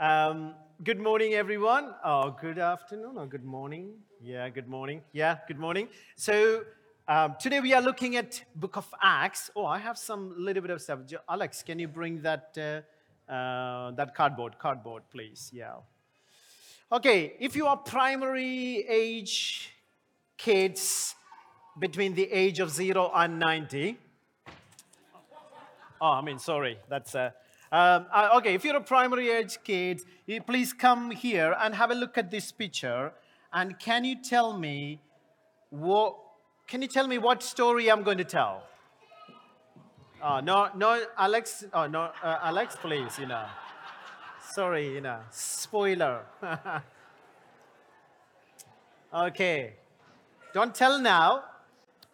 Um, good morning, everyone. Oh, good afternoon or good morning. Yeah, good morning. Yeah, good morning. So um, today we are looking at Book of Acts. Oh, I have some little bit of stuff. Alex, can you bring that uh, uh, that cardboard? Cardboard, please. Yeah. Okay. If you are primary age kids between the age of zero and ninety. Oh, I mean, sorry. That's uh, um, uh, okay. If you're a primary age kid, please come here and have a look at this picture. And can you tell me what? Can you tell me what story I'm going to tell? Oh, no, no, Alex. Oh, no, uh, Alex, please. You know, sorry. You know, spoiler. okay, don't tell now.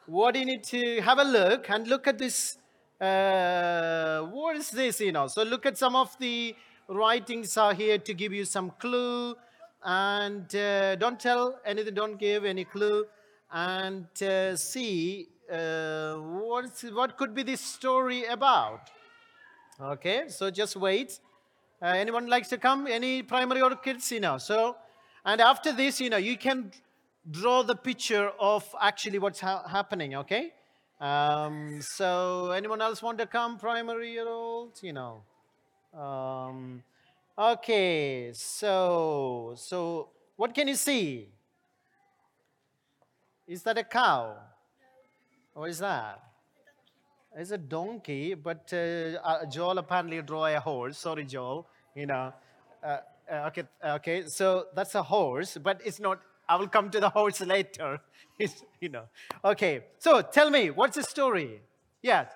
What you need to have a look and look at this uh, what is this you know? So look at some of the writings are here to give you some clue. And uh, don't tell anything don't give any clue. And uh, see uh, what could be this story about? Okay so just wait. Uh, anyone likes to come? Any primary or kids you know? So and after this you know you can draw the picture of actually what's ha- happening okay um, so anyone else want to come primary year old you know um, okay so so what can you see? Is that a cow? What is that? It's a donkey but uh, uh, joel apparently draw a horse. Sorry joel you know uh, uh, okay okay so that's a horse but it's not i will come to the horse later you know okay so tell me what's the story yeah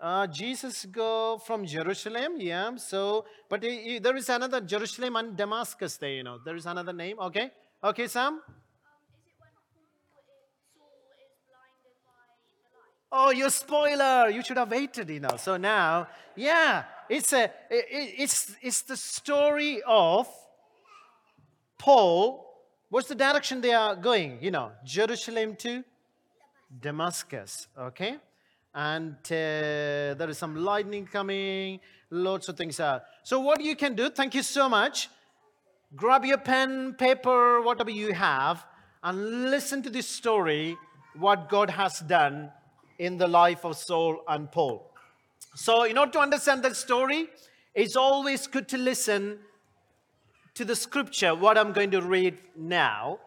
uh, Jesus go from Jerusalem, yeah. So, but he- he- there is another Jerusalem and Damascus there, you know. There is another name, okay? Okay, Sam? It? Oh, you spoiler! You should have waited, you know. So now, yeah, it's a, i- i- it's, it's the story of Paul. What's the direction they are going? You know, Jerusalem to Damascus. Okay, and uh, there is some lightning coming. Lots of things are. So what you can do? Thank you so much. Grab your pen, paper, whatever you have, and listen to this story. What God has done in the life of Saul and Paul. So, in order to understand that story, it's always good to listen to the scripture, what I'm going to read now,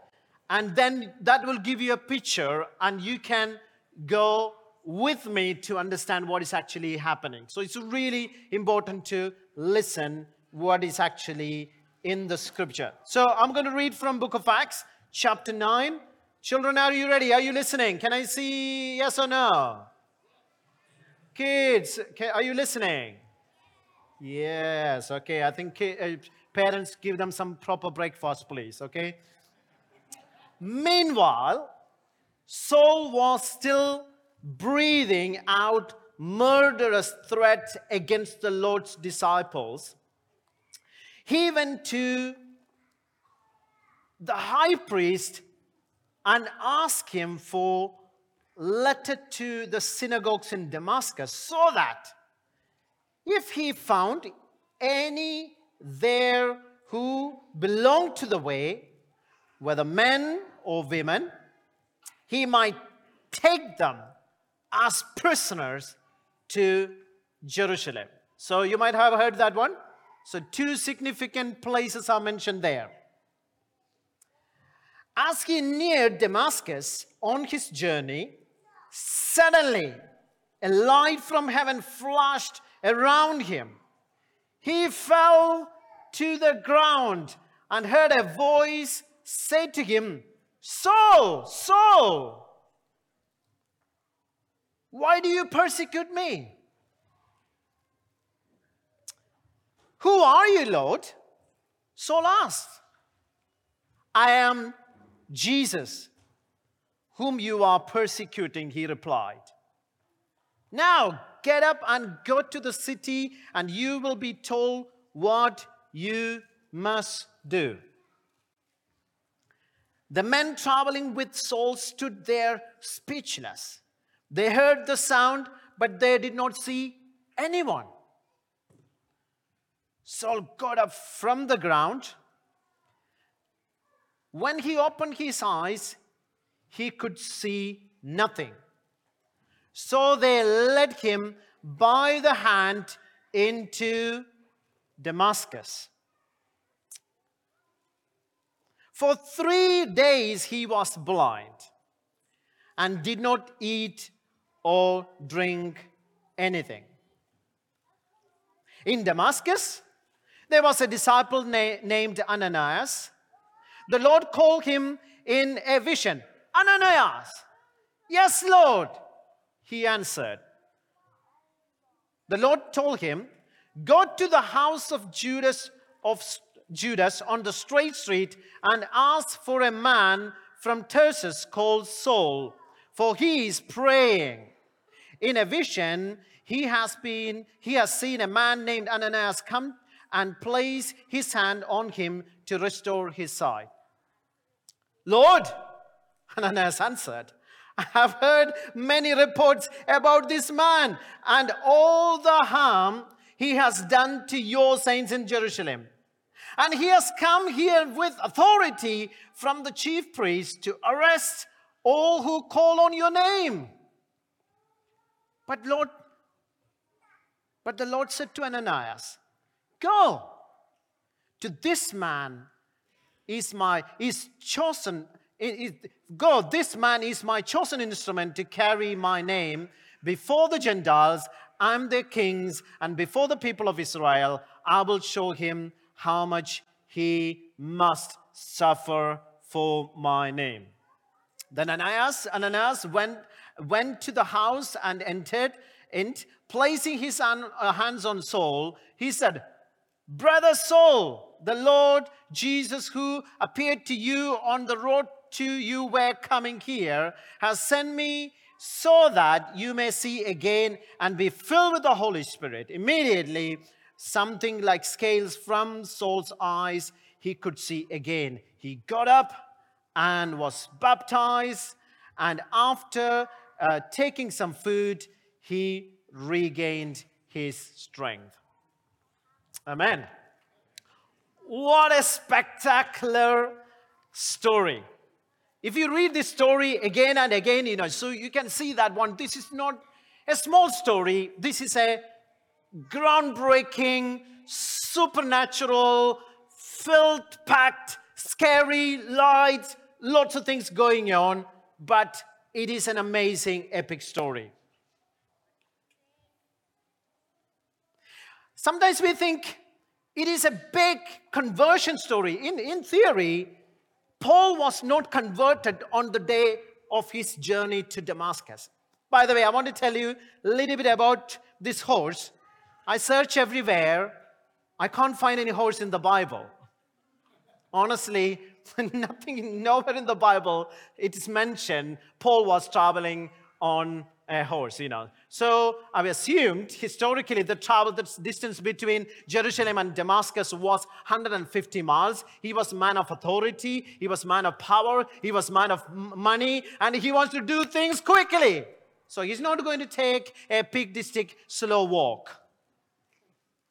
and then that will give you a picture, and you can go with me to understand what is actually happening. So, it's really important to listen what is actually in the scripture. So, I'm going to read from Book of Acts, chapter 9. Children, are you ready? Are you listening? Can I see yes or no? Kids, are you listening? Yes, okay. I think uh, parents give them some proper breakfast, please, okay? Meanwhile, Saul was still breathing out murderous threats against the Lord's disciples. He went to the high priest and asked him for letter to the synagogues in Damascus so that if he found any there who belonged to the way, whether men or women, he might take them as prisoners to Jerusalem. So you might have heard that one. So, two significant places are mentioned there. As he neared Damascus on his journey, suddenly a light from heaven flashed around him. He fell to the ground and heard a voice say to him, Saul, Saul, why do you persecute me? Who are you, Lord? Saul asked. I am Jesus, whom you are persecuting, he replied. Now get up and go to the city, and you will be told what you must do. The men traveling with Saul stood there speechless. They heard the sound, but they did not see anyone. Saul got up from the ground. When he opened his eyes, he could see nothing. So they led him by the hand into Damascus. For three days he was blind and did not eat or drink anything. In Damascus, there was a disciple na- named Ananias. The Lord called him in a vision Ananias. Yes, Lord, he answered. The Lord told him, Go to the house of Judas of Judas on the straight street and ask for a man from Tarsus called Saul, for he is praying. In a vision, he has been he has seen a man named Ananias come and place his hand on him to restore his sight. Lord, Ananias answered, I have heard many reports about this man and all the harm he has done to your saints in Jerusalem. And he has come here with authority from the chief priest to arrest all who call on your name. But Lord, but the Lord said to Ananias, Go to this man is my is chosen. Go, this man is my chosen instrument to carry my name before the Gentiles. I'm their kings, and before the people of Israel, I will show him how much he must suffer for my name. Then Ananias, Ananias went, went to the house and entered, and placing his uh, hands on Saul, he said, Brother Saul, the Lord Jesus, who appeared to you on the road to you were coming here, has sent me so that you may see again and be filled with the Holy Spirit. Immediately, something like scales from Saul's eyes he could see again. He got up and was baptized, and after uh, taking some food, he regained his strength. Amen. What a spectacular story. If you read this story again and again, you know, so you can see that one. This is not a small story. This is a groundbreaking, supernatural, filled, packed, scary, lights, lots of things going on, but it is an amazing, epic story. Sometimes we think it is a big conversion story. In, in theory, Paul was not converted on the day of his journey to Damascus. By the way, I want to tell you a little bit about this horse. I search everywhere. I can't find any horse in the Bible. Honestly, nothing, nowhere in the Bible it is mentioned Paul was traveling on a horse, you know. So I assumed historically the travel, the distance between Jerusalem and Damascus was 150 miles. He was man of authority, he was man of power, he was man of money, and he wants to do things quickly. So he's not going to take a pigdistic slow walk.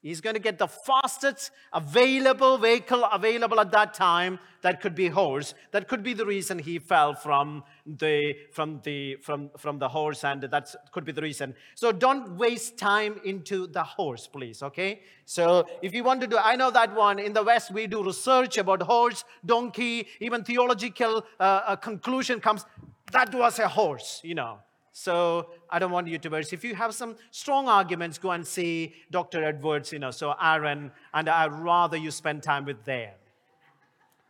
He's going to get the fastest available vehicle available at that time. That could be horse. That could be the reason he fell from the from the from from the horse, and that could be the reason. So don't waste time into the horse, please. Okay. So if you want to do, I know that one in the West we do research about horse, donkey, even theological uh, conclusion comes. That was a horse, you know. So I don't want you to worry. If you have some strong arguments, go and see Dr. Edwards, you know, so Aaron, and I'd rather you spend time with them.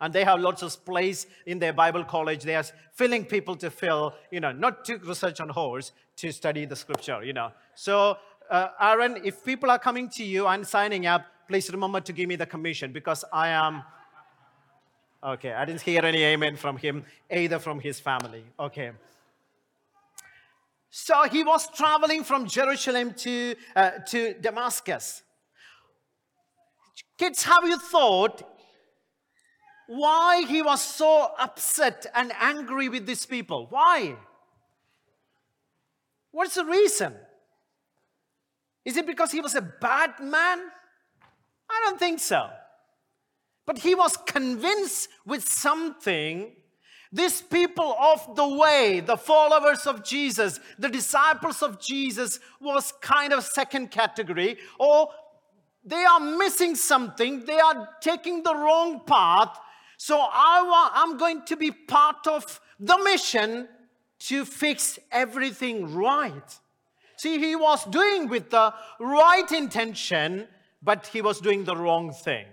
And they have lots of place in their Bible college. They are filling people to fill, you know, not to research on horse, to study the scripture, you know. So, uh, Aaron, if people are coming to you and signing up, please remember to give me the commission because I am. Okay, I didn't hear any amen from him, either from his family. Okay. So he was traveling from Jerusalem to, uh, to Damascus. Kids, have you thought why he was so upset and angry with these people? Why? What's the reason? Is it because he was a bad man? I don't think so. But he was convinced with something. These people of the way, the followers of Jesus, the disciples of Jesus, was kind of second category, or they are missing something, they are taking the wrong path. So I want, I'm going to be part of the mission to fix everything right. See, he was doing with the right intention, but he was doing the wrong thing.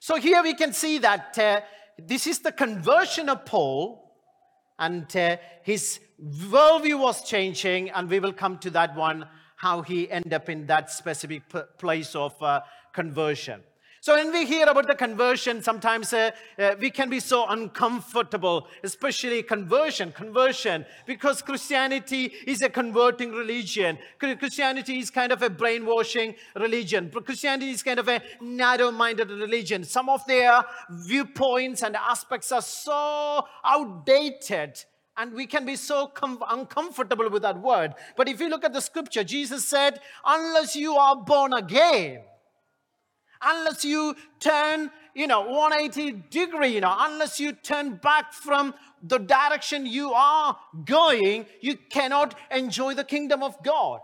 So here we can see that uh, this is the conversion of Paul, and uh, his worldview was changing, and we will come to that one how he ended up in that specific place of uh, conversion. So when we hear about the conversion, sometimes uh, uh, we can be so uncomfortable, especially conversion, conversion, because Christianity is a converting religion. Christianity is kind of a brainwashing religion. Christianity is kind of a narrow-minded religion. Some of their viewpoints and aspects are so outdated and we can be so com- uncomfortable with that word. But if you look at the scripture, Jesus said, unless you are born again, unless you turn, you know, 180 degree, you know, unless you turn back from the direction you are going, you cannot enjoy the kingdom of God.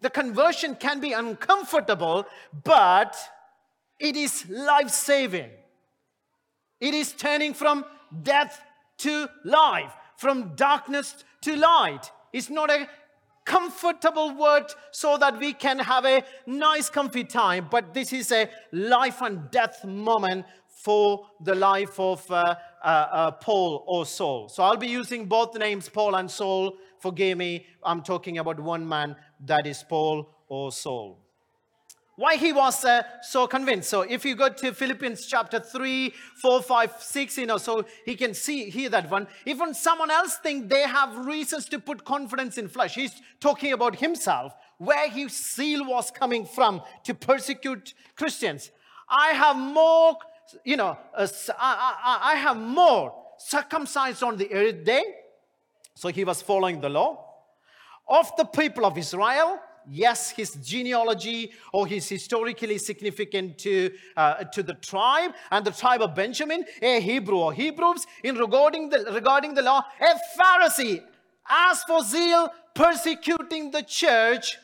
The conversion can be uncomfortable, but it is life saving. It is turning from death to life, from darkness to light. It's not a comfortable word so that we can have a nice, comfy time. But this is a life and death moment for the life of uh, uh, uh, Paul or Saul. So I'll be using both names, Paul and Saul. Forgive me, I'm talking about one man, that is Paul or Saul why he was uh, so convinced. So if you go to Philippians chapter 3, 4, 5, 6, you know, so he can see, hear that one. Even someone else think they have reasons to put confidence in flesh. He's talking about himself, where his zeal was coming from to persecute Christians. I have more, you know, uh, I, I, I have more circumcised on the eighth day. So he was following the law of the people of Israel yes, his genealogy or his historically significant to, uh, to the tribe and the tribe of Benjamin, a Hebrew or Hebrews, in regarding the, regarding the law, a Pharisee. As for zeal, persecuting the church,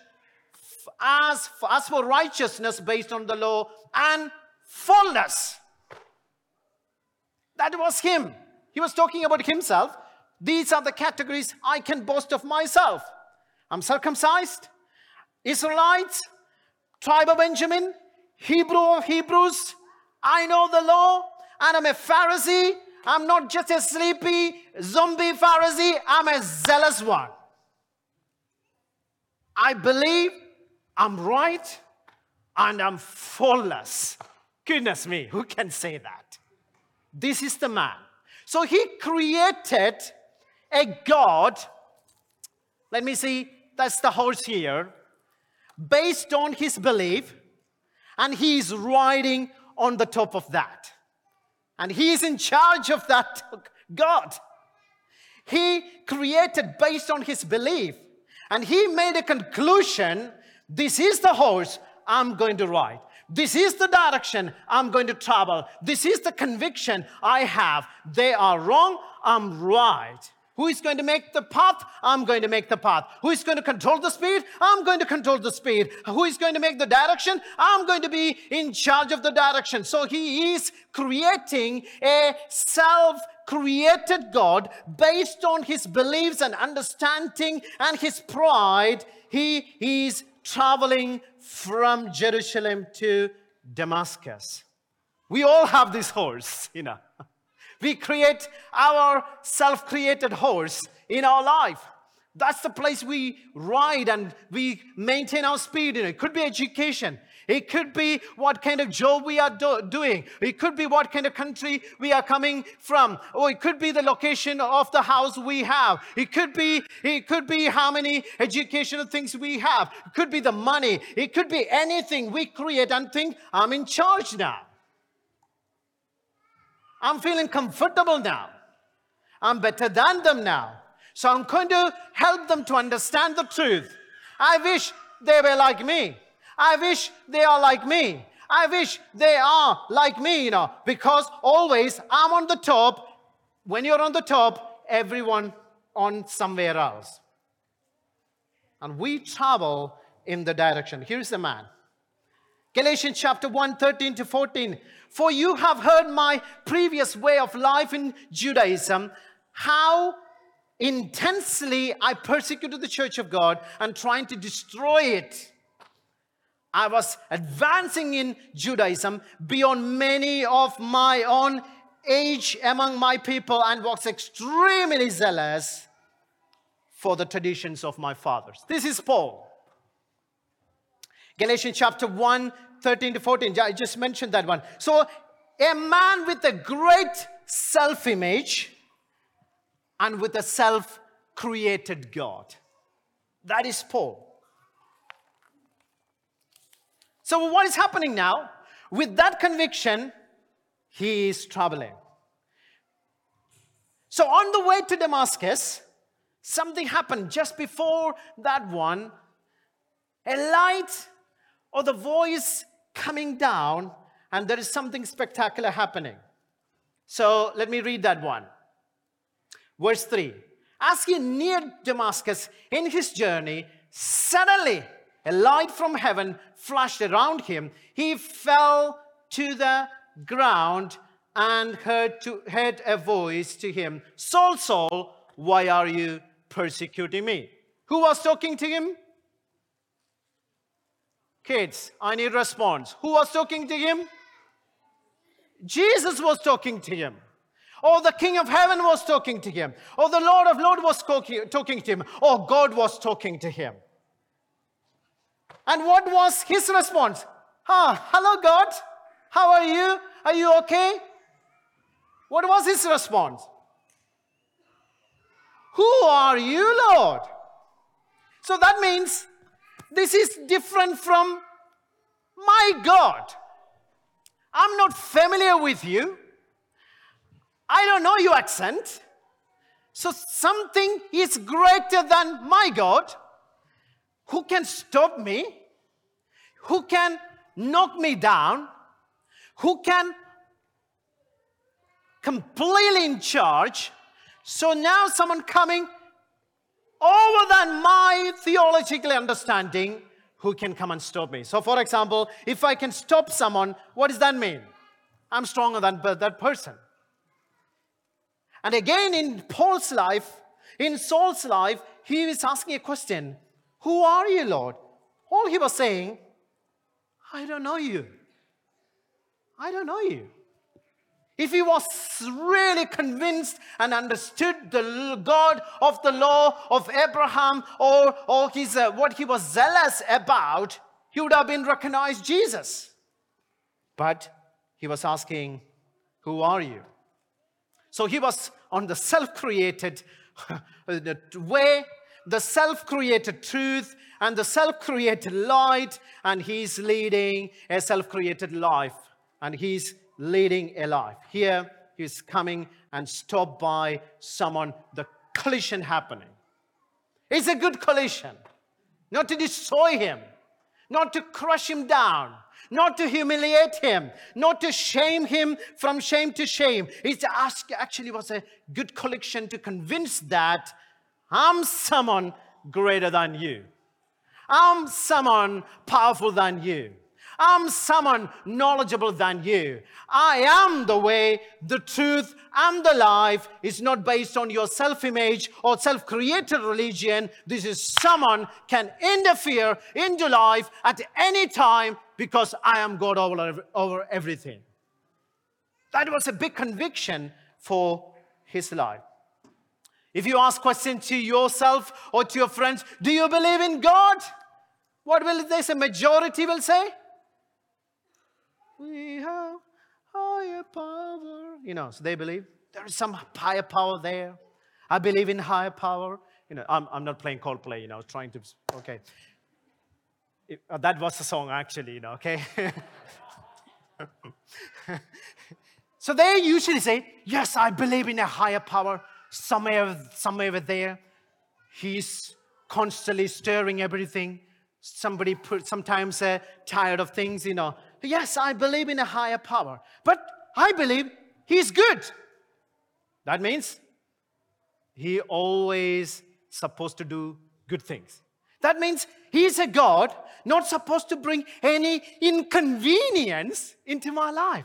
as, as for righteousness based on the law, and fullness. That was him. He was talking about himself. These are the categories I can boast of myself. I'm circumcised, Israelites, tribe of Benjamin, Hebrew of Hebrews. I know the law and I'm a Pharisee. I'm not just a sleepy zombie Pharisee, I'm a zealous one. I believe I'm right and I'm faultless. Goodness me, who can say that? This is the man. So he created a God. Let me see, that's the horse here based on his belief, and he is riding on the top of that. And he is in charge of that God. He created based on his belief, and he made a conclusion this is the horse I'm going to ride. This is the direction I'm going to travel. This is the conviction I have. They are wrong, I'm right. Who is going to make the path? I'm going to make the path. Who is going to control the speed? I'm going to control the speed. Who is going to make the direction? I'm going to be in charge of the direction. So he is creating a self created God based on his beliefs and understanding and his pride. He is traveling from Jerusalem to Damascus. We all have this horse, you know. We create our self created horse in our life. That's the place we ride and we maintain our speed in. It could be education. It could be what kind of job we are do- doing. It could be what kind of country we are coming from. Or it could be the location of the house we have. It could be, it could be how many educational things we have. It could be the money. It could be anything we create and think, I'm in charge now. I'm feeling comfortable now. I'm better than them now. So I'm going to help them to understand the truth. I wish they were like me. I wish they are like me. I wish they are like me, you know, because always I'm on the top. When you're on the top, everyone on somewhere else. And we travel in the direction. Here's the man. Galatians chapter 1, 13 to 14. For you have heard my previous way of life in Judaism, how intensely I persecuted the church of God and trying to destroy it. I was advancing in Judaism beyond many of my own age among my people and was extremely zealous for the traditions of my fathers. This is Paul. Galatians chapter 1, 13 to 14. I just mentioned that one. So, a man with a great self image and with a self created God. That is Paul. So, what is happening now? With that conviction, he is traveling. So, on the way to Damascus, something happened just before that one. A light or the voice coming down, and there is something spectacular happening. So, let me read that one. Verse 3 As he neared Damascus in his journey, suddenly a light from heaven flashed around him. He fell to the ground and heard, to, heard a voice to him Saul, Saul, why are you persecuting me? Who was talking to him? Kids, I need response. Who was talking to him? Jesus was talking to him. Or the King of Heaven was talking to him. Or the Lord of Lords was talking to him. Or God was talking to him. And what was his response? Ah, hello, God. How are you? Are you okay? What was his response? Who are you, Lord? So that means this is different from my God. I'm not familiar with you. I don't know your accent. So something is greater than my God. Who can stop me? Who can knock me down? Who can completely in charge? So now someone coming over than my theological understanding who can come and stop me. So, for example, if I can stop someone, what does that mean? I'm stronger than that person. And again, in Paul's life, in Saul's life, he is asking a question Who are you, Lord? All he was saying, I don't know you. I don't know you. If he was really convinced and understood the God of the law of Abraham or, or his, uh, what he was zealous about, he would have been recognized Jesus. But he was asking, Who are you? So he was on the self created way, the self created truth, and the self created light, and he's leading a self created life. And he's leading a life. Here, he's coming and stopped by someone, the collision happening. It's a good collision, not to destroy him, not to crush him down, not to humiliate him, not to shame him from shame to shame. It actually was a good collection to convince that I'm someone greater than you. I'm someone powerful than you. I'm someone knowledgeable than you. I am the way, the truth, and the life. It's not based on your self image or self created religion. This is someone can interfere into life at any time because I am God over, over everything. That was a big conviction for his life. If you ask questions to yourself or to your friends, do you believe in God? What will they say? Majority will say, we have higher power. You know, so they believe there is some higher power there. I believe in higher power. You know, I'm, I'm not playing Coldplay, you know, trying to, okay. It, uh, that was the song, actually, you know, okay? so they usually say, Yes, I believe in a higher power somewhere, somewhere there. He's constantly stirring everything. Somebody put, sometimes uh, tired of things, you know. Yes, I believe in a higher power, but I believe He's good. That means He always supposed to do good things. That means He's a God not supposed to bring any inconvenience into my life.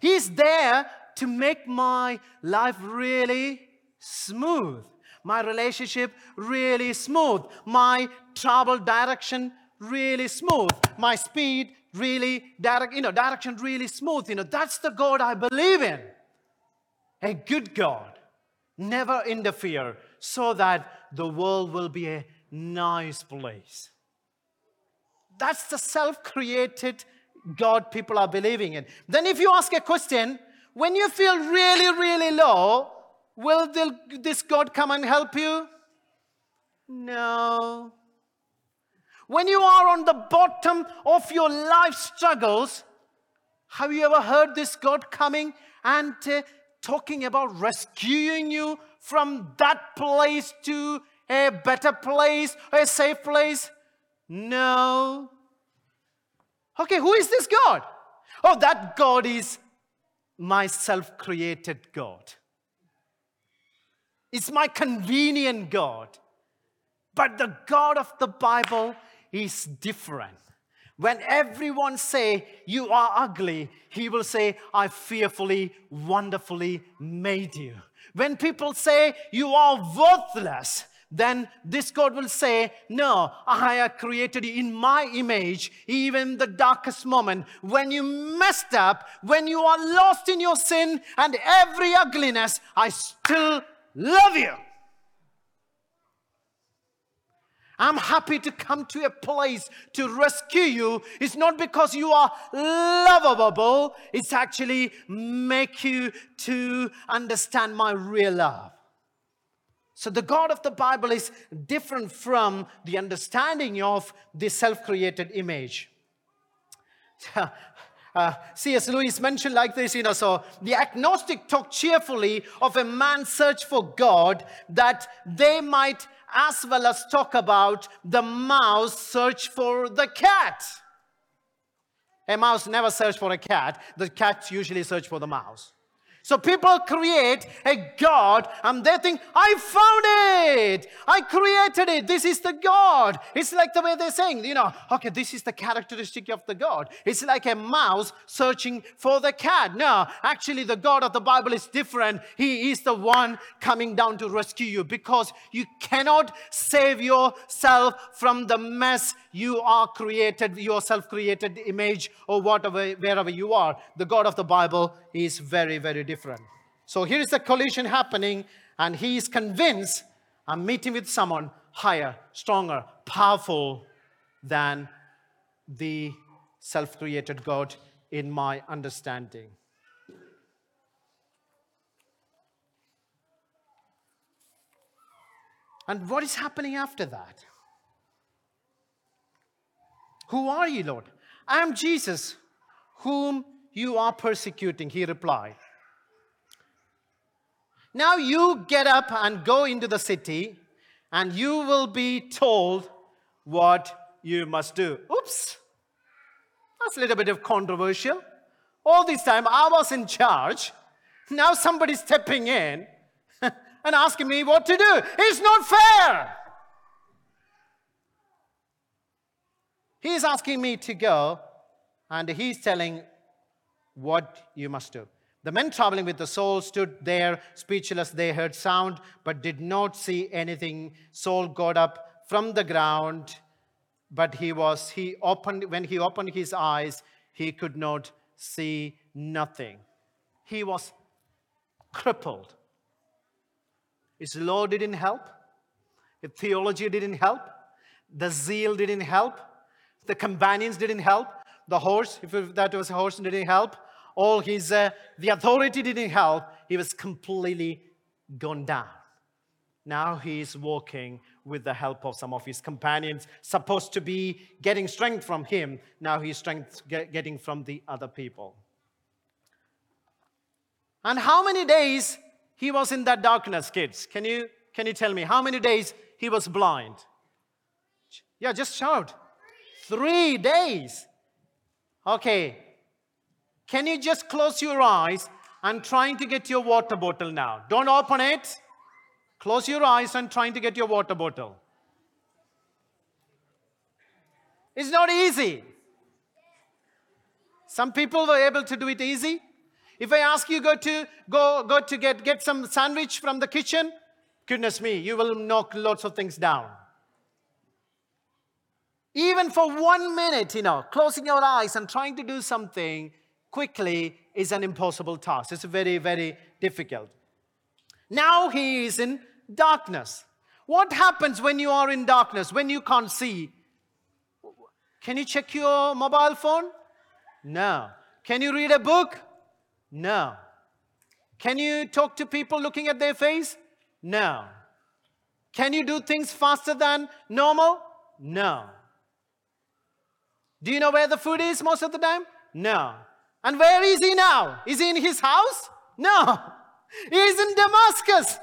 He's there to make my life really smooth, my relationship really smooth, my travel direction really smooth, my speed really direct, you know, direction really smooth. You know, that's the God I believe in. A good God. Never interfere so that the world will be a nice place. That's the self created God people are believing in. Then, if you ask a question, when you feel really, really low, will this God come and help you? No. When you are on the bottom of your life struggles, have you ever heard this God coming and uh, talking about rescuing you from that place to a better place, a safe place? No. Okay, who is this God? Oh, that God is my self created God. It's my convenient God. But the God of the Bible is different. When everyone say you are ugly, he will say, I fearfully, wonderfully made you. When people say you are worthless, then this God will say, No, I have created you in my image, even the darkest moment. When you messed up, when you are lost in your sin and every ugliness, I still love you. I'm happy to come to a place to rescue you. It's not because you are lovable, it's actually make you to understand my real love. So the God of the Bible is different from the understanding of the self-created image. Uh, C.S. Lewis mentioned like this, you know, so the agnostic talk cheerfully of a man's search for God that they might as well as talk about the mouse search for the cat. A mouse never search for a cat. The cats usually search for the mouse. So people create a God and they think, I found it. I created it. This is the God. It's like the way they're saying, you know, okay, this is the characteristic of the God. It's like a mouse searching for the cat. No, actually, the God of the Bible is different. He is the one coming down to rescue you because you cannot save yourself from the mess you are created, your self created image, or whatever, wherever you are. The God of the Bible is very, very different. So here is the collision happening, and he is convinced I'm meeting with someone higher, stronger, powerful than the self created God in my understanding. And what is happening after that? Who are you, Lord? I am Jesus, whom you are persecuting, he replied. Now you get up and go into the city, and you will be told what you must do. Oops, that's a little bit of controversial. All this time I was in charge. Now somebody's stepping in and asking me what to do. It's not fair. He's asking me to go, and he's telling what you must do. The men traveling with the Saul stood there, speechless. They heard sound, but did not see anything. Saul got up from the ground, but he was, he opened, when he opened his eyes, he could not see nothing. He was crippled. His law didn't help. The theology didn't help. The zeal didn't help. The companions didn't help. The horse, if that was a horse, didn't help. All his, uh, the authority didn't help. He was completely gone down. Now he is walking with the help of some of his companions, supposed to be getting strength from him. Now he's strength getting from the other people. And how many days he was in that darkness, kids? Can you, can you tell me how many days he was blind? Yeah, just shout. Three days. Okay. Can you just close your eyes and trying to get your water bottle now? Don't open it. Close your eyes and trying to get your water bottle. It's not easy. Some people were able to do it easy. If I ask you go to go go to get get some sandwich from the kitchen, goodness me, you will knock lots of things down. Even for one minute, you know, closing your eyes and trying to do something quickly is an impossible task. It's very, very difficult. Now he is in darkness. What happens when you are in darkness, when you can't see? Can you check your mobile phone? No. Can you read a book? No. Can you talk to people looking at their face? No. Can you do things faster than normal? No. Do you know where the food is most of the time? No. And where is he now? Is he in his house? No. He's in Damascus.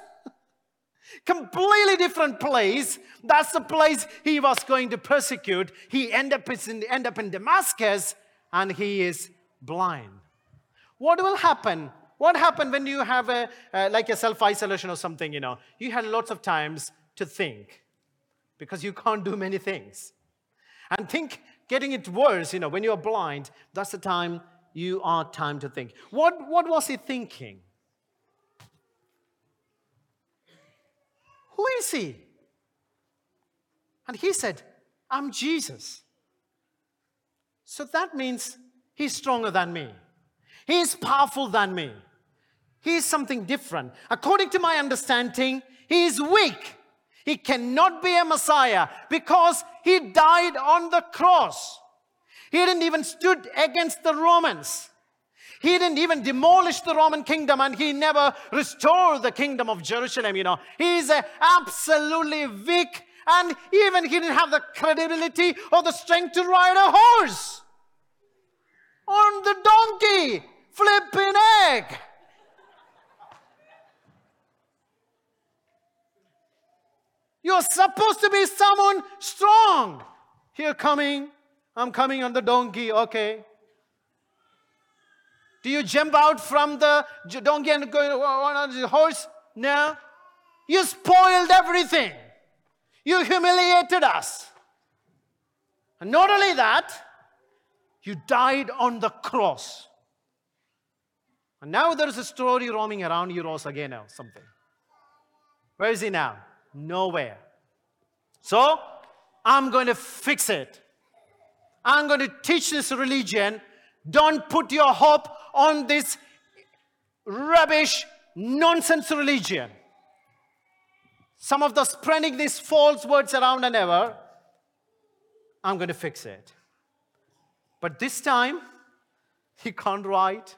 Completely different place. That's the place he was going to persecute. He end up in, end up in Damascus and he is blind. What will happen? What happened when you have a uh, like a self-isolation or something, you know? You had lots of times to think because you can't do many things. And think getting it worse, you know, when you're blind, that's the time you are time to think. What, what was he thinking? Who is he? And he said, I'm Jesus. So that means he's stronger than me. He is powerful than me. He is something different. According to my understanding, he is weak. He cannot be a Messiah because he died on the cross. He didn't even stood against the Romans. He didn't even demolish the Roman kingdom and he never restored the kingdom of Jerusalem, you know. He's absolutely weak and even he didn't have the credibility or the strength to ride a horse on the donkey, flipping egg. You're supposed to be someone strong. Here coming, I'm coming on the donkey, okay. Do you jump out from the donkey and go on the horse? No. You spoiled everything. You humiliated us. And not only that, you died on the cross. And now there is a story roaming around Euros again or something. Where is he now? Nowhere. So, I'm going to fix it. I'm going to teach this religion. Don't put your hope on this rubbish, nonsense religion. Some of the spreading these false words around and ever. I'm going to fix it. But this time, he can't write,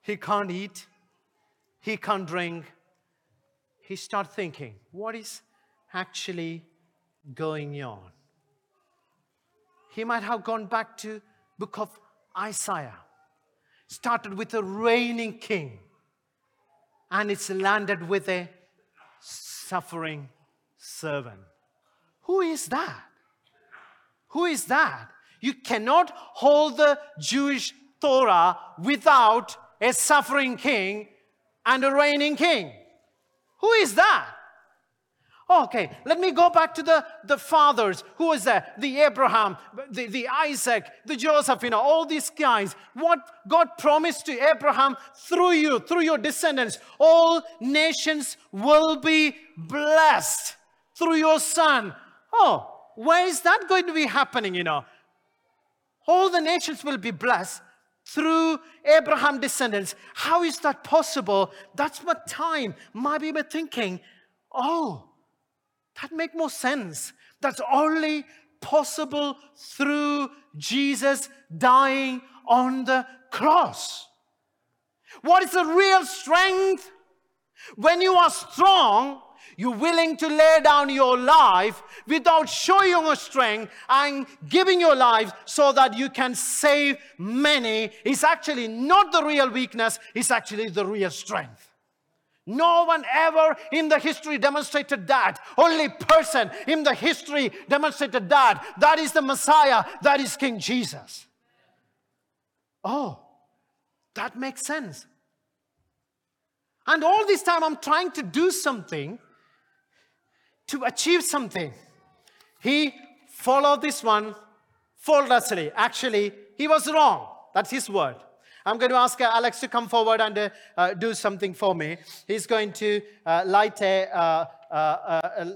he can't eat, he can't drink, he start thinking, what is actually going on? He might have gone back to book of Isaiah. Started with a reigning king and it's landed with a suffering servant. Who is that? Who is that? You cannot hold the Jewish Torah without a suffering king and a reigning king. Who is that? Oh, okay, let me go back to the, the fathers. Who is that? The Abraham, the, the Isaac, the Joseph, you know, all these guys. What God promised to Abraham through you, through your descendants, all nations will be blessed through your son. Oh, where is that going to be happening, you know? All the nations will be blessed through Abraham descendants. How is that possible? That's what time might be thinking, oh, that make more sense. That's only possible through Jesus dying on the cross. What is the real strength? When you are strong, you're willing to lay down your life without showing your strength and giving your life so that you can save many. It's actually not the real weakness, it's actually the real strength. No one ever in the history demonstrated that. Only person in the history demonstrated that. That is the Messiah. That is King Jesus. Oh, that makes sense. And all this time, I'm trying to do something to achieve something. He followed this one faultlessly. Actually, he was wrong. That's his word. I'm going to ask uh, Alex to come forward and uh, uh, do something for me. He's going to uh, light a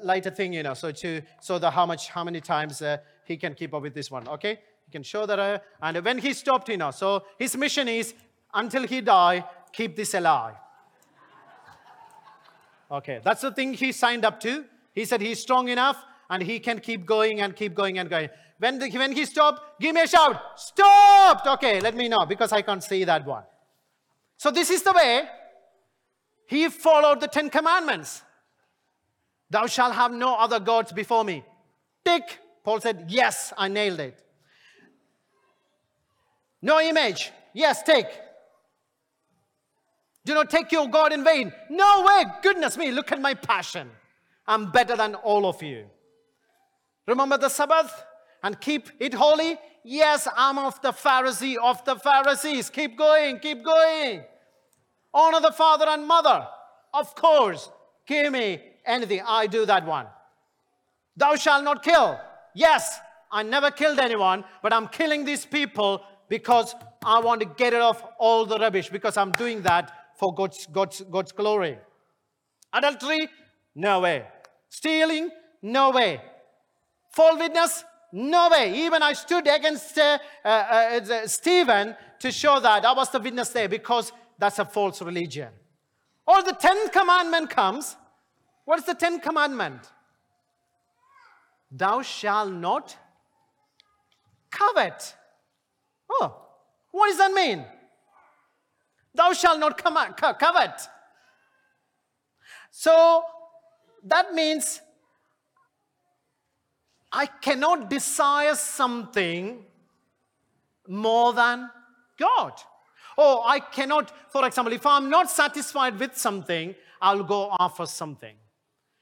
light a thing, you know, so to so the how much how many times he can keep up with this one. Okay, he can show that. and when he stopped, you know, so his mission is until he die, keep this alive. Okay, that's the thing he signed up to. He said he's strong enough and he can keep going and keep going and going. When, the, when he stopped, give me a shout. Stopped. Okay, let me know because I can't see that one. So this is the way he followed the Ten Commandments. Thou shalt have no other gods before me. Tick. Paul said, Yes, I nailed it. No image. Yes, take. Do not take your God in vain. No way. Goodness me, look at my passion. I'm better than all of you. Remember the Sabbath and keep it holy? Yes, I'm of the Pharisee of the Pharisees. Keep going, keep going. Honor the father and mother. Of course. Give me anything. I do that one. Thou shalt not kill. Yes, I never killed anyone, but I'm killing these people because I want to get rid of all the rubbish because I'm doing that for God's, God's, God's glory. Adultery? No way. Stealing? No way. False witness? No way. Even I stood against uh, uh, uh, Stephen to show that I was the witness there because that's a false religion. Or the 10th commandment comes. What is the 10th commandment? Thou shalt not covet. Oh, what does that mean? Thou shalt not covet. So that means I cannot desire something more than God. Or I cannot, for example, if I'm not satisfied with something, I'll go offer something.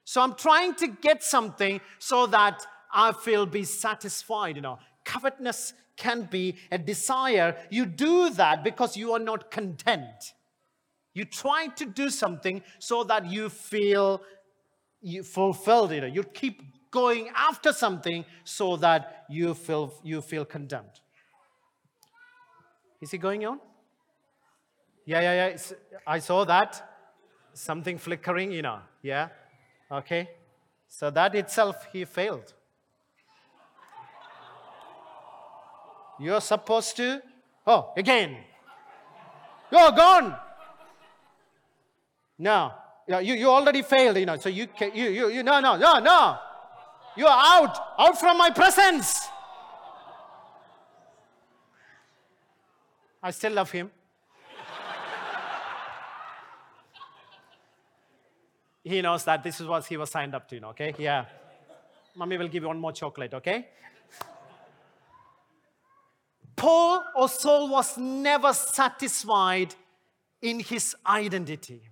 So I'm trying to get something so that I feel be satisfied. You know, covetousness can be a desire. You do that because you are not content. You try to do something so that you feel you fulfilled. You know, you keep going after something so that you feel you feel condemned. Is he going on? Yeah, yeah, yeah. I saw that. Something flickering, you know. Yeah. Okay. So that itself he failed. You're supposed to. Oh, again. You're gone. No. You, you already failed, you know. So you, can, you, you, you, no, no, no, no. You're out. Out from my presence. I still love him. he knows that this is what he was signed up to, okay? Yeah. Mommy will give you one more chocolate, okay? Paul or Saul was never satisfied in his identity.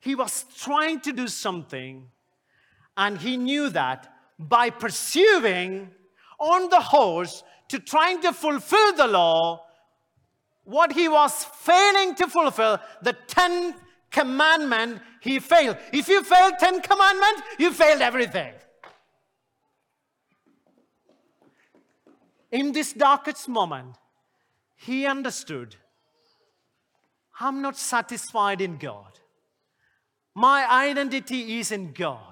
He was trying to do something, and he knew that by pursuing on the horse to trying to fulfill the law, what he was failing to fulfill, the 10th commandment, he failed. If you fail 10 commandments, you failed everything. in this darkest moment, he understood I'm not satisfied in God. My identity is in God.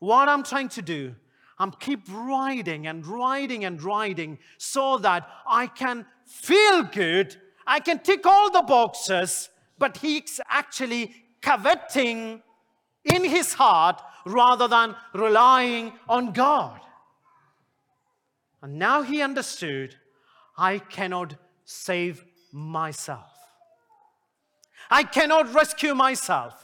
What I'm trying to do, I'm keep riding and riding and riding so that I can feel good. I can tick all the boxes, but he's actually coveting in his heart rather than relying on God. And now he understood I cannot save myself. I cannot rescue myself.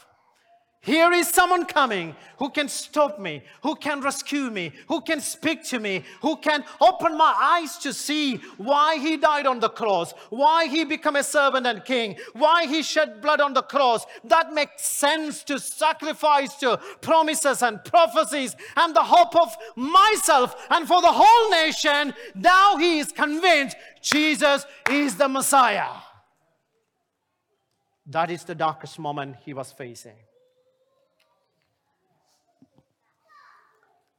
Here is someone coming who can stop me, who can rescue me, who can speak to me, who can open my eyes to see why he died on the cross, why he became a servant and king, why he shed blood on the cross. That makes sense to sacrifice to promises and prophecies and the hope of myself and for the whole nation. Now he is convinced Jesus is the Messiah. That is the darkest moment he was facing.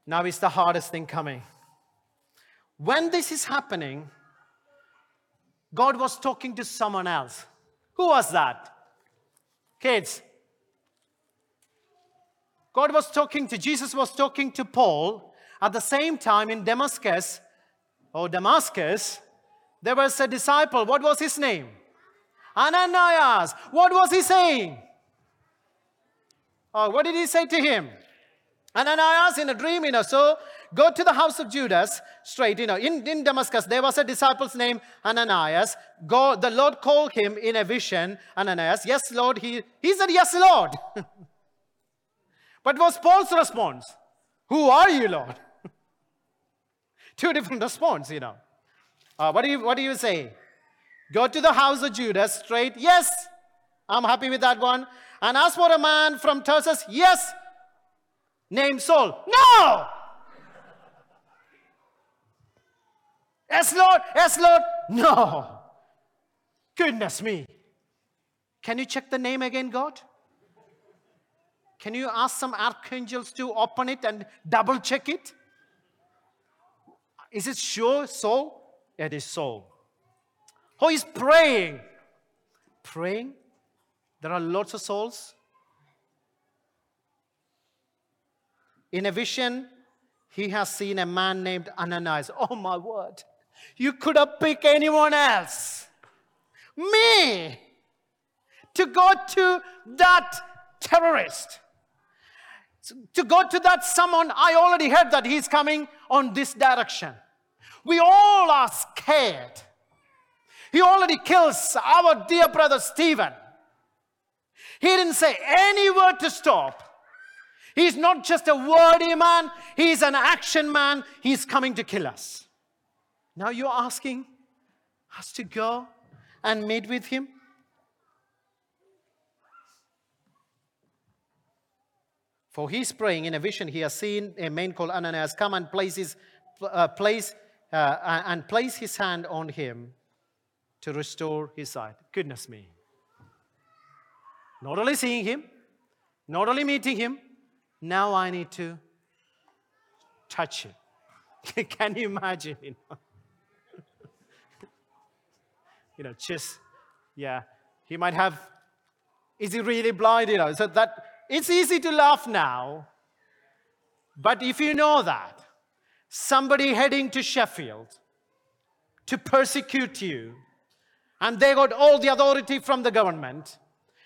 Now is the hardest thing coming. When this is happening, God was talking to someone else. Who was that? Kids. God was talking to, Jesus was talking to Paul. At the same time, in Damascus, or Damascus, there was a disciple. What was his name? Ananias. What was he saying? Oh, what did he say to him? Ananias in a dream, you know, so go to the house of Judas straight, you know, in, in Damascus, there was a disciple's name, Ananias. Go, the Lord called him in a vision, Ananias. Yes, Lord. He, he said, Yes, Lord. but was Paul's response? Who are you, Lord? Two different responses, you know. Uh, what, do you, what do you say? Go to the house of Judas straight. Yes, I'm happy with that one. And ask for a man from Tarsus. Yes, named Saul. No! Yes, Lord. Yes, Lord. No. Goodness me. Can you check the name again, God? Can you ask some archangels to open it and double check it? Is it sure Saul? It is Saul. Who is praying. Praying? There are lots of souls. In a vision, he has seen a man named Ananias. Oh, my word. You could have picked anyone else. Me! To go to that terrorist. To go to that someone, I already heard that he's coming on this direction. We all are scared. He already kills our dear brother Stephen. He didn't say any word to stop. He's not just a wordy man, he's an action man. He's coming to kill us. Now you're asking us to go and meet with him? For he's praying in a vision, he has seen a man called Ananias come and place his, uh, place, uh, and place his hand on him to restore his sight. Goodness me. Not only seeing him, not only meeting him, now I need to touch him. Can you imagine? You know? you know, just, yeah, he might have, is he really blind? You know, so that it's easy to laugh now, but if you know that somebody heading to Sheffield to persecute you, and they got all the authority from the government,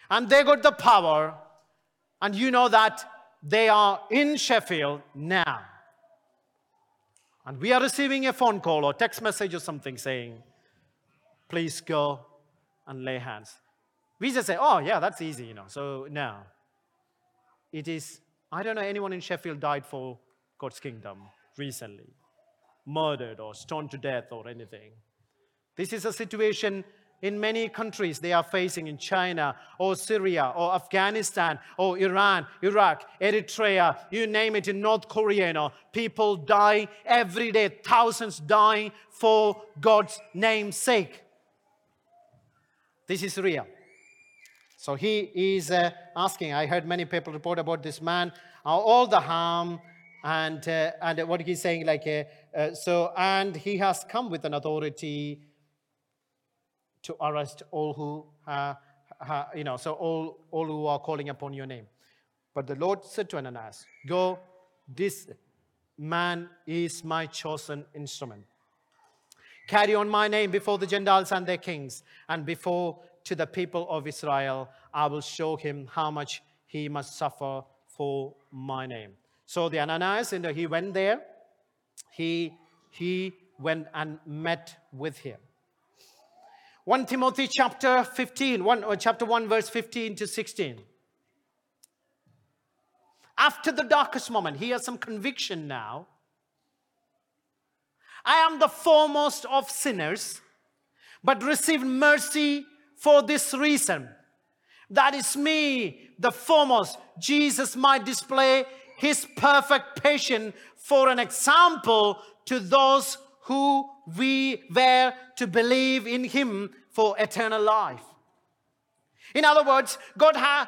and they got the power, and you know that they are in Sheffield now. And we are receiving a phone call or text message or something saying, please go and lay hands. We just say, oh, yeah, that's easy, you know. So, now, It is, I don't know anyone in Sheffield died for God's kingdom recently, murdered or stoned to death or anything. This is a situation in many countries they are facing in China or Syria or Afghanistan or Iran, Iraq, Eritrea, you name it, in North Korea. You know, people die every day, thousands dying for God's name's sake. This is real. So he is uh, asking. I heard many people report about this man, uh, all the harm, and uh, and what he's saying, like uh, uh, so, and he has come with an authority to arrest all who, uh, you know, so all all who are calling upon your name. But the Lord said to Ananias, "Go, this man is my chosen instrument." Carry on my name before the Gentiles and their kings, and before to the people of Israel, I will show him how much he must suffer for my name. So the Ananias, you know, he went there. He, he went and met with him. 1 Timothy chapter 15, one, or chapter 1, verse 15 to 16. After the darkest moment, he has some conviction now. I am the foremost of sinners, but received mercy for this reason. That is me, the foremost. Jesus might display his perfect patience for an example to those who we were to believe in him for eternal life. In other words, God had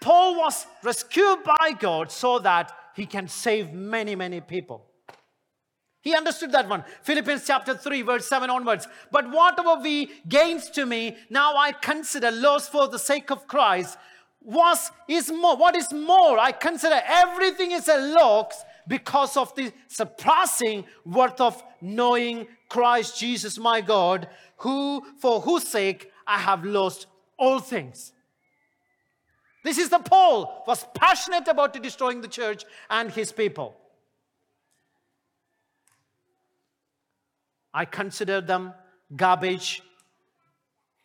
Paul was rescued by God so that he can save many, many people. He understood that one. Philippians chapter 3, verse 7 onwards. But whatever we gains to me, now I consider loss for the sake of Christ. Was is more. What is more? I consider everything is a loss because of the surpassing worth of knowing Christ Jesus my God, who for whose sake I have lost all things. This is the Paul was passionate about destroying the church and his people. I consider them garbage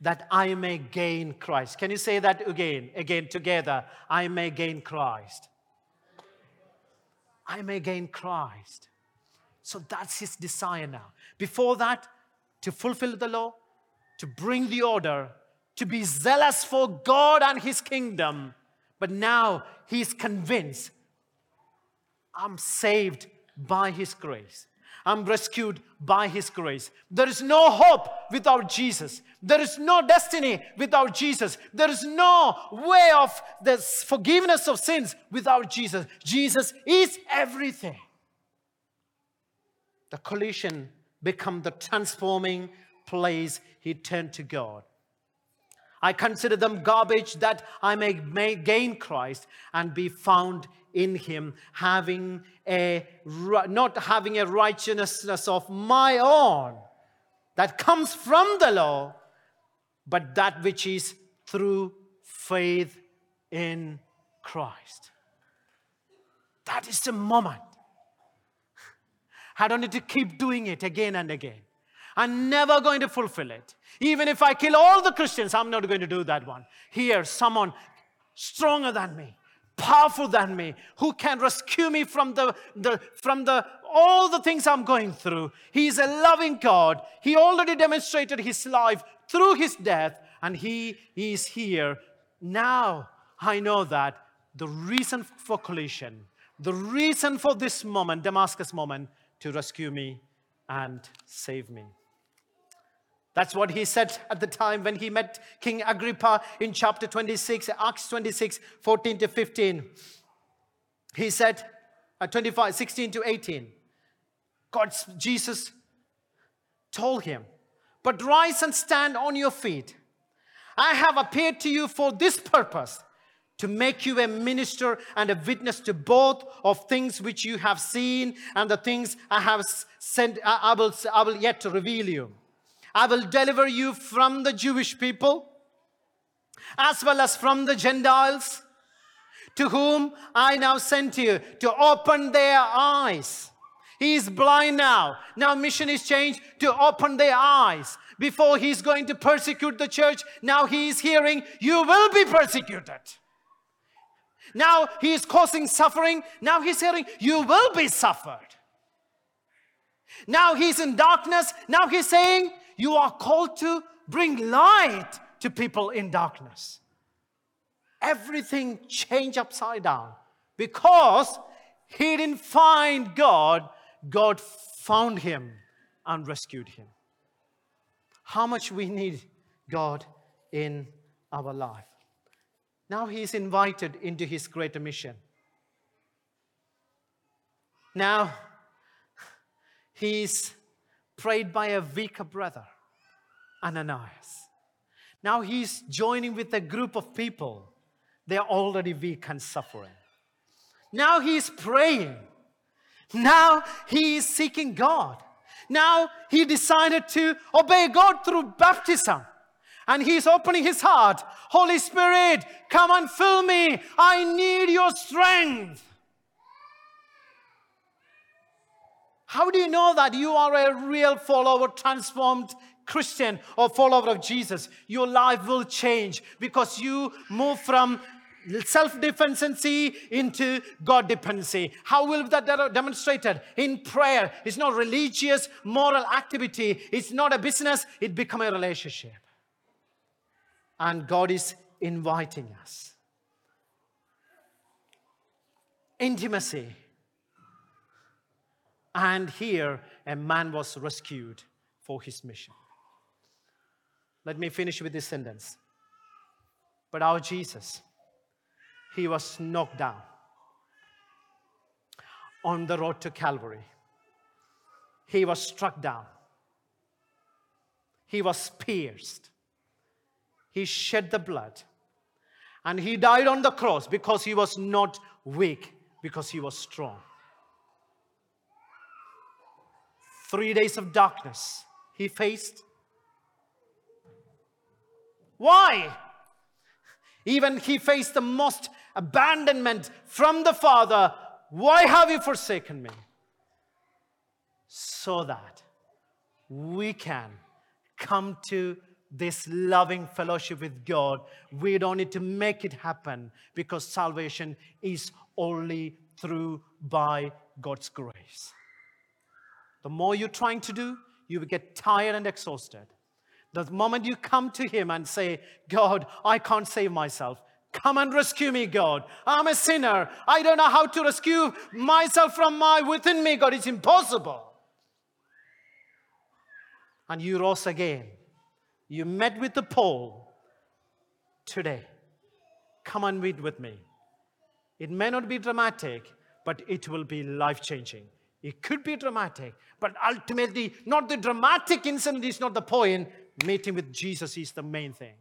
that I may gain Christ. Can you say that again? Again, together. I may gain Christ. I may gain Christ. So that's his desire now. Before that, to fulfill the law, to bring the order, to be zealous for God and his kingdom. But now he's convinced I'm saved by his grace. I'm rescued by His grace. There is no hope without Jesus. There is no destiny without Jesus. There is no way of the forgiveness of sins without Jesus. Jesus is everything. The collision become the transforming place he turned to God. I consider them garbage that I may, gain Christ and be found in him, having a not having a righteousness of my own that comes from the law, but that which is through faith in Christ. That is the moment. I don't need to keep doing it again and again. I'm never going to fulfill it. Even if I kill all the Christians, I'm not going to do that one. Here, someone stronger than me, powerful than me, who can rescue me from the, the from the all the things I'm going through. He is a loving God. He already demonstrated his life through his death, and he is here. Now I know that the reason for collision, the reason for this moment, Damascus moment, to rescue me and save me. That's what he said at the time when he met King Agrippa in chapter 26, Acts 26, 14 to 15. He said, uh, 25, 16 to 18, God, Jesus told him, But rise and stand on your feet. I have appeared to you for this purpose to make you a minister and a witness to both of things which you have seen and the things I have sent, I will, I will yet reveal you. I will deliver you from the Jewish people as well as from the Gentiles to whom I now sent you to open their eyes. He is blind now. Now mission is changed to open their eyes. Before he's going to persecute the church, now he is hearing, you will be persecuted. Now he is causing suffering. Now he's hearing, you will be suffered. Now he's in darkness. Now he's saying, you are called to bring light to people in darkness. Everything changed upside down because he didn't find God, God found him and rescued him. How much we need God in our life. Now he is invited into his greater mission. Now he's prayed by a weaker brother, Ananias. Now he's joining with a group of people. They're already weak and suffering. Now he's praying. Now he is seeking God. Now he decided to obey God through baptism. And he's opening his heart. Holy Spirit, come and fill me. I need your strength. How do you know that you are a real follower, transformed Christian or follower of Jesus? Your life will change because you move from self dependency into God dependency. How will that de- demonstrated? In prayer. It's not religious, moral activity. It's not a business. It become a relationship. And God is inviting us. Intimacy. And here, a man was rescued for his mission. Let me finish with this sentence. But our Jesus, he was knocked down on the road to Calvary. He was struck down. He was pierced. He shed the blood. And he died on the cross because he was not weak, because he was strong. Three days of darkness he faced. Why? Even he faced the most abandonment from the Father. Why have you forsaken me? So that we can come to this loving fellowship with God. We don't need to make it happen because salvation is only through by God's grace. The more you're trying to do, you will get tired and exhausted. The moment you come to Him and say, God, I can't save myself. Come and rescue me, God. I'm a sinner. I don't know how to rescue myself from my within me, God. It's impossible. And you rose again. You met with the Paul today. Come and meet with me. It may not be dramatic, but it will be life changing. It could be dramatic, but ultimately, not the dramatic incident is not the point. Meeting with Jesus is the main thing.